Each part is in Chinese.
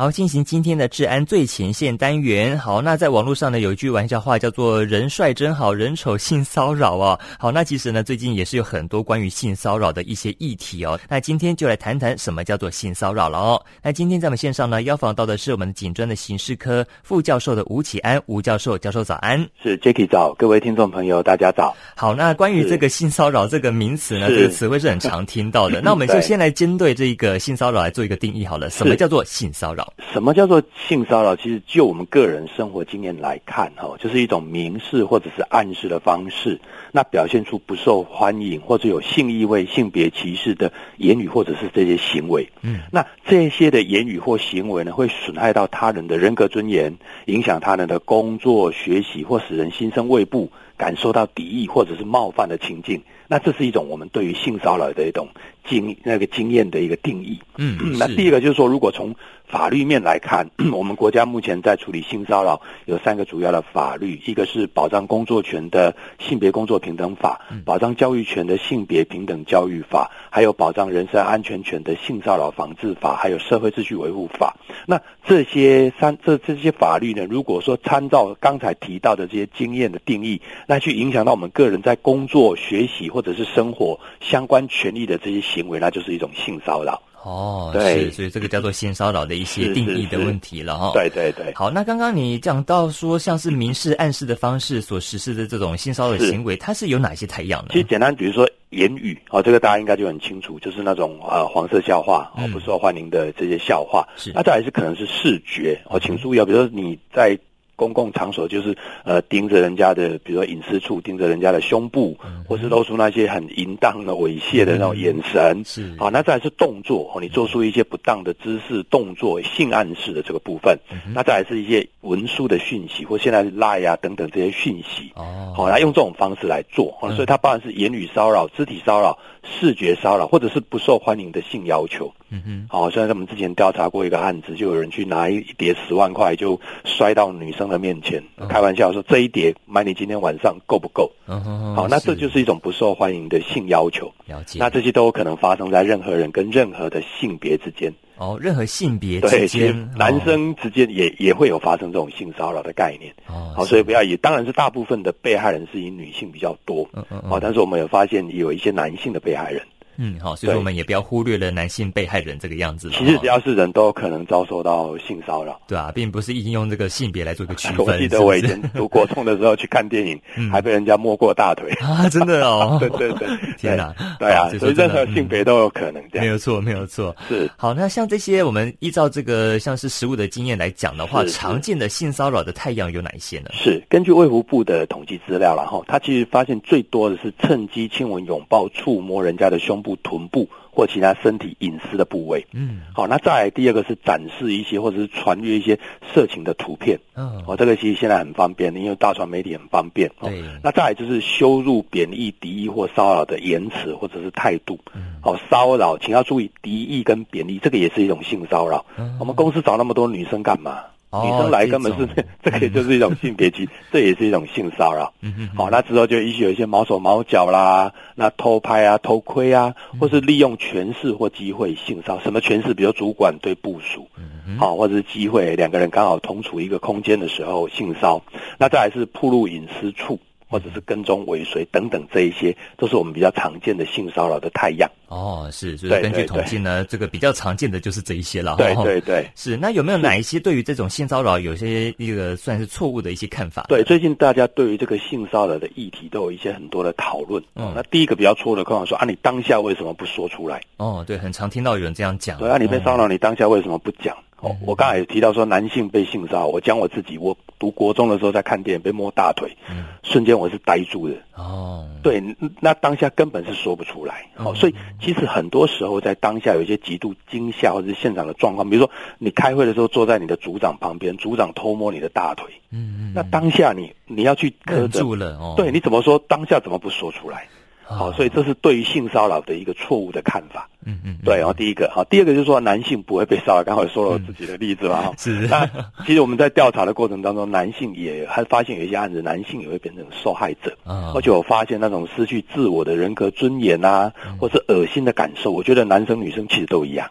好，进行今天的治安最前线单元。好，那在网络上呢，有一句玩笑话叫做“人帅真好人丑性骚扰”哦。好，那其实呢，最近也是有很多关于性骚扰的一些议题哦。那今天就来谈谈什么叫做性骚扰了哦。那今天在我们线上呢，邀访到的是我们警专的刑事科副教授的吴启安吴教授，教授早安。是 Jacky 早，各位听众朋友大家早。好，那关于这个性骚扰这个名词呢，这个词汇是很常听到的。那我们就先来针对这个性骚扰来做一个定义好了。什么叫做性骚扰？什么叫做性骚扰？其实就我们个人生活经验来看，哈，就是一种明示或者是暗示的方式，那表现出不受欢迎或者有性意味、性别歧视的言语或者是这些行为。嗯，那这些的言语或行为呢，会损害到他人的人格尊严，影响他人的工作、学习，或使人心生畏怖，感受到敌意或者是冒犯的情境。那这是一种我们对于性骚扰的一种经那个经验的一个定义。嗯，那第一个就是说，如果从法律面来看，我们国家目前在处理性骚扰有三个主要的法律，一个是保障工作权的性别工作平等法，保障教育权的性别平等教育法，还有保障人身安全权的性骚扰防治法，还有社会秩序维护法。那这些三这这些法律呢，如果说参照刚才提到的这些经验的定义，那去影响到我们个人在工作、学习或者是生活相关权利的这些行为，那就是一种性骚扰。哦，对，是，所以这个叫做性骚扰的一些定义的问题了哈。对对对。好，那刚刚你讲到说，像是明示暗示的方式所实施的这种性骚扰行为，它是有哪些态样呢？其实简单，比如说言语，哦，这个大家应该就很清楚，就是那种呃黄色笑话，哦，不受欢迎的这些笑话。是。那再来是可能是视觉，哦，请注意啊，比如说你在。公共场所就是呃盯着人家的，比如说隐私处，盯着人家的胸部，嗯、或是露出那些很淫荡的猥亵的那种眼神，嗯、是。好，那再来是动作，你做出一些不当的姿势、动作、性暗示的这个部分，嗯、那再来是一些文书的讯息，或现在是 Line 啊等等这些讯息，哦，好，来用这种方式来做，嗯、所以它包含是言语骚扰、肢体骚扰、视觉骚扰，或者是不受欢迎的性要求。嗯哼，好，虽然我们之前调查过一个案子，就有人去拿一叠十万块就摔到女生的面前，哦、开玩笑说，这一叠买你今天晚上够不够？嗯哼，好，那这就是一种不受欢迎的性要求。了解，那这些都有可能发生在任何人跟任何的性别之间。哦，任何性别之间，对，男生之间也、哦、也会有发生这种性骚扰的概念。哦，好，所以不要以，当然是大部分的被害人是以女性比较多。嗯嗯，好，但是我们有发现有一些男性的被害人。嗯，好，所以说我们也不要忽略了男性被害人这个样子。其实只要是人都有可能遭受到性骚扰，对啊，并不是一定用这个性别来做一个区 分。我记得我以前读国中的时候去看电影，还被人家摸过大腿啊，真的哦，对对对，天哪，对啊，所以任何性别都有可能这样，没有错，没有错，是。好，那像这些我们依照这个像是实物的经验来讲的话，常见的性骚扰的太阳有哪一些呢？是根据卫福部的统计资料，然后他其实发现最多的是趁机亲吻、拥抱、触摸人家的胸部、臀部。或其他身体隐私的部位，嗯，好，那再来第二个是展示一些或者是传阅一些色情的图片，嗯，哦，这个其实现在很方便，因为大传媒体很方便，对，那再来就是羞辱、贬义、敌意或骚扰的言辞或者是态度，嗯，好，骚扰，请要注意敌意跟贬义，这个也是一种性骚扰，嗯，我们公司找那么多女生干嘛？女生来根本是，这个也就是一种性别歧视，这也是一种性骚扰。嗯嗯。好，那之后就也许有一些毛手毛脚啦，那偷拍啊、偷窥啊，或是利用权势或机会性骚扰。什么权势？比如主管对部署，嗯好，或者是机会，两个人刚好同处一个空间的时候性骚。那再来是暴露隐私处。或者是跟踪尾随等等，这一些都是我们比较常见的性骚扰的太阳。哦，是，就是根据统计呢，这个比较常见的就是这一些了。对对对，是。那有没有哪一些对于这种性骚扰有些一个算是错误的一些看法？对，最近大家对于这个性骚扰的议题都有一些很多的讨论。嗯，那第一个比较错的，可能说啊，你当下为什么不说出来？哦，对，很常听到有人这样讲。对啊，你被骚扰，你当下为什么不讲？哦，我刚才也提到说，男性被性骚扰，我讲我自己，我读国中的时候在看电影被摸大腿，嗯，瞬间我是呆住的。哦，对，那当下根本是说不出来。好，所以其实很多时候在当下有一些极度惊吓或者是现场的状况，比如说你开会的时候坐在你的组长旁边，组长偷摸你的大腿，嗯嗯，那当下你你要去磕住了哦，对，你怎么说？当下怎么不说出来？好，所以这是对于性骚扰的一个错误的看法。嗯嗯，对，然后第一个哈，第二个就是说男性不会被骚扰，刚好说了我自己的例子嘛哈。是。那其实我们在调查的过程当中，男性也还发现有一些案子，男性也会变成受害者。啊。而且我发现那种失去自我的人格尊严啊，或是恶心的感受，我觉得男生女生其实都一样。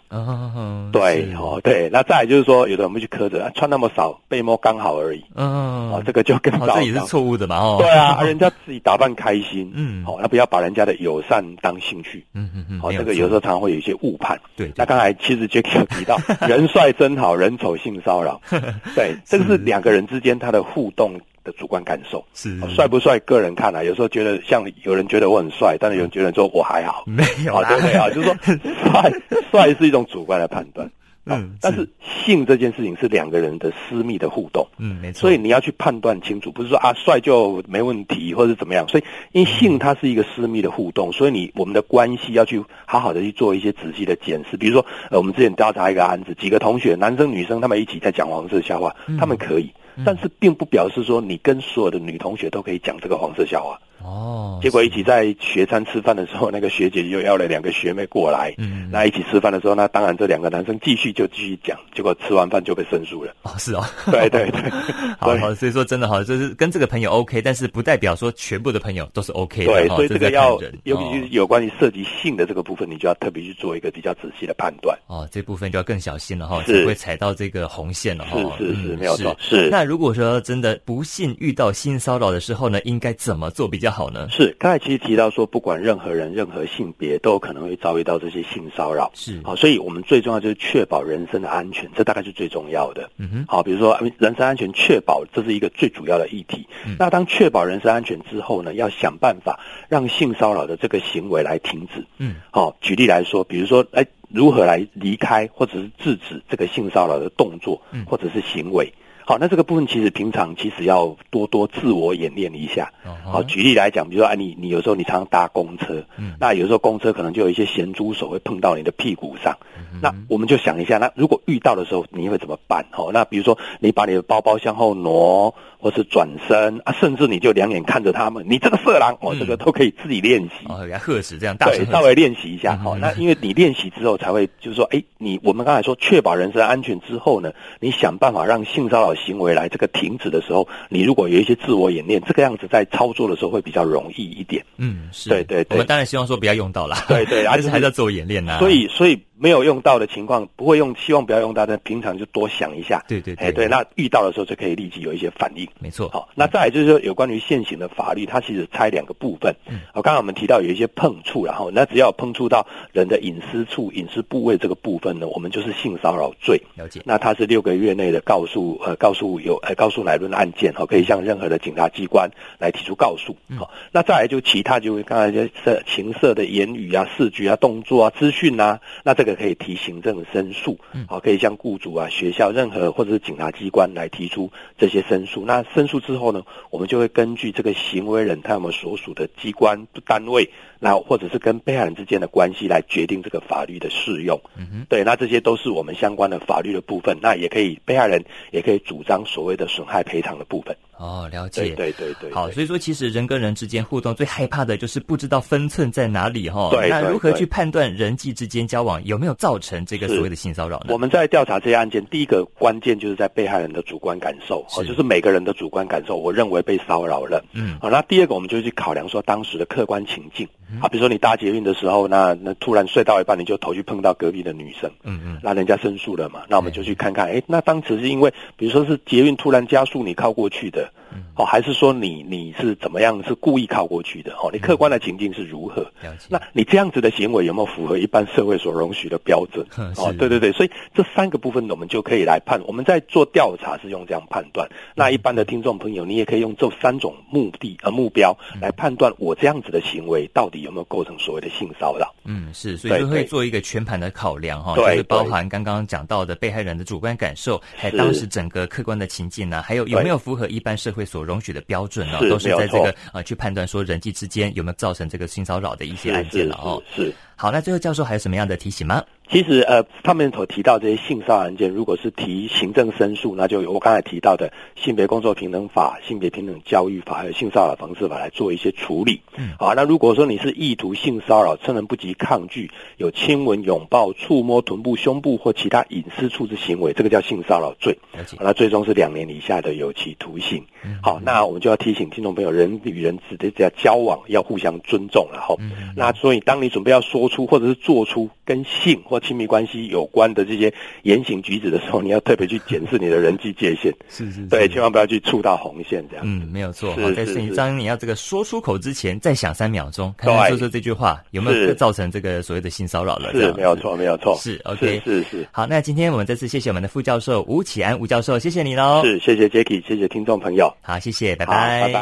对哦，对。那再来就是说，有的我们去苛责，穿那么少，被摸刚好而已。嗯。哦，这个就更糟。这也是错误的嘛？哦。对啊，人家自己打扮开心。嗯。好，那不要把人家的友善当兴趣。嗯嗯嗯。好，这个有时候常常会有一些误判。对。那刚才其实 Jacky 有提到，人帅真好人丑性骚扰。对，这个是两个人之间他的互动的主观感受。是。帅不帅，个人看来，有时候觉得像有人觉得我很帅，但是有人觉得说我还好。没有。对不对啊？就是说，帅帅是一种主观的判断。嗯，但是。性这件事情是两个人的私密的互动，嗯，没错，所以你要去判断清楚，不是说啊帅就没问题或者怎么样，所以因为性它是一个私密的互动，所以你我们的关系要去好好的去做一些仔细的检视，比如说呃我们之前调查一个案子，几个同学男生女生他们一起在讲黄色笑话，他们可以，但是并不表示说你跟所有的女同学都可以讲这个黄色笑话。哦，结果一起在学餐吃饭的时候，那个学姐又要了两个学妹过来，嗯，那一起吃饭的时候，那当然这两个男生继续就继续讲，结果吃完饭就被申诉了。哦，是哦，对 对对，好，好，所以说真的哈，就是跟这个朋友 OK，但是不代表说全部的朋友都是 OK 的。对，所以这个要，尤其是有关于涉及性的这个部分，你就要特别去做一个比较仔细的判断。哦，这部分就要更小心了哈，是不会踩到这个红线了哈。是是是，没有错。是。那如果说真的不幸遇到性骚扰的时候呢，应该怎么做比较好呢？是。刚才其实提到说，不管任何人、任何性别，都有可能会遭遇到这些性骚扰。是，好，所以我们最重要就是确保人身的安全，这大概是最重要的。嗯哼，好，比如说人身安全确保，这是一个最主要的议题。嗯、那当确保人身安全之后呢，要想办法让性骚扰的这个行为来停止。嗯，好，举例来说，比如说，哎，如何来离开或者是制止这个性骚扰的动作，或者是行为。好，那这个部分其实平常其实要多多自我演练一下。好，举例来讲，比如说，啊，你你有时候你常常搭公车，嗯，那有时候公车可能就有一些咸猪手会碰到你的屁股上，嗯，那我们就想一下，那如果遇到的时候你会怎么办？哦，那比如说你把你的包包向后挪。或是转身啊，甚至你就两眼看着他们，你这个色狼，哦，这个都可以自己练习。哦，给他喝死这样，大对，稍微练习一下。好，那因为你练习之后才会，就是说，哎，你我们刚才说确保人身安全之后呢，你想办法让性骚扰行为来这个停止的时候，你如果有一些自我演练，这个样子在操作的时候会比较容易一点。嗯，是对对对。我们当然希望说不要用到啦。对对，还是还是要自我演练呢。所以所以。没有用到的情况，不会用，希望不要用到，但平常就多想一下。对对对，哎对，那遇到的时候就可以立即有一些反应。没错。好，那再来就是说，有关于现行的法律，它其实拆两个部分。嗯。好，刚刚我们提到有一些碰触，然后那只要碰触到人的隐私处、隐私部位这个部分呢，我们就是性骚扰罪。了解。那它是六个月内的告诉呃告诉有呃告诉乃论案件哈，可以向任何的警察机关来提出告诉。好，那再来就其他就刚才就色情色的言语啊、视觉啊、动作啊、资讯啊，那这个可以提行政。申诉，好，可以向雇主啊、学校、任何或者是警察机关来提出这些申诉。那申诉之后呢，我们就会根据这个行为人他们所属的机关单位，那或者是跟被害人之间的关系来决定这个法律的适用。嗯，对，那这些都是我们相关的法律的部分。那也可以，被害人也可以主张所谓的损害赔偿的部分。哦，了解，对对对对。好，所以说其实人跟人之间互动最害怕的就是不知道分寸在哪里哈。对，那如何去判断人际之间交往有没有造成这个所谓的性骚扰呢？我们在调查这些案件，第一个关键就是在被害人的主观感受，哦，就是每个人的主观感受，我认为被骚扰了。嗯，好，那第二个我们就去考量说当时的客观情境。啊，比如说你搭捷运的时候，那那突然睡到一半，你就头去碰到隔壁的女生，嗯嗯，那人家申诉了嘛，那我们就去看看，哎，那当时是因为，比如说是捷运突然加速，你靠过去的。哦，还是说你你是怎么样？是故意靠过去的？哦，你客观的情境是如何？嗯、那你这样子的行为有没有符合一般社会所容许的标准？哦，对对对，所以这三个部分我们就可以来判。我们在做调查是用这样判断。那一般的听众朋友，你也可以用这三种目的呃目标来判断我这样子的行为到底有没有构成所谓的性骚扰？嗯，是，所以就会做一个全盘的考量哈，就是包含刚刚讲到的被害人的主观感受，还有当时整个客观的情境呢，还有有没有符合一般社会所容许的标准呢？都是在这个呃去判断说人际之间有没有造成这个性骚扰的一些案件了哦。是。好，那最后教授还有什么样的提醒吗？其实，呃，他们所提到这些性骚扰案件，如果是提行政申诉，那就有我刚才提到的性别工作平等法、性别平等教育法，还有性骚扰防治法来做一些处理。嗯，好，那如果说你是意图性骚扰、趁人不及抗拒、有亲吻、拥抱、触摸臀部、胸部或其他隐私处之行为，这个叫性骚扰罪。那最终是两年以下的有期徒刑。嗯。好，那我们就要提醒听众朋友，人与人之间要交往要互相尊重，然后，嗯。那所以当你准备要说出或者是做出跟性或亲密关系有关的这些言行举止的时候，你要特别去检视你的人际界限，是是，是，对，千万不要去触到红线，这样。嗯，没有错。好，在事情当你要这个说出口之前，再想三秒钟，看看说说这句话有没有造成这个所谓的性骚扰了。是，没有错，没有错。是，OK，是是，是。好，那今天我们再次谢谢我们的副教授吴启安吴教授，谢谢你喽。是，谢谢 Jacky，谢谢听众朋友。好，谢谢，拜拜，拜拜。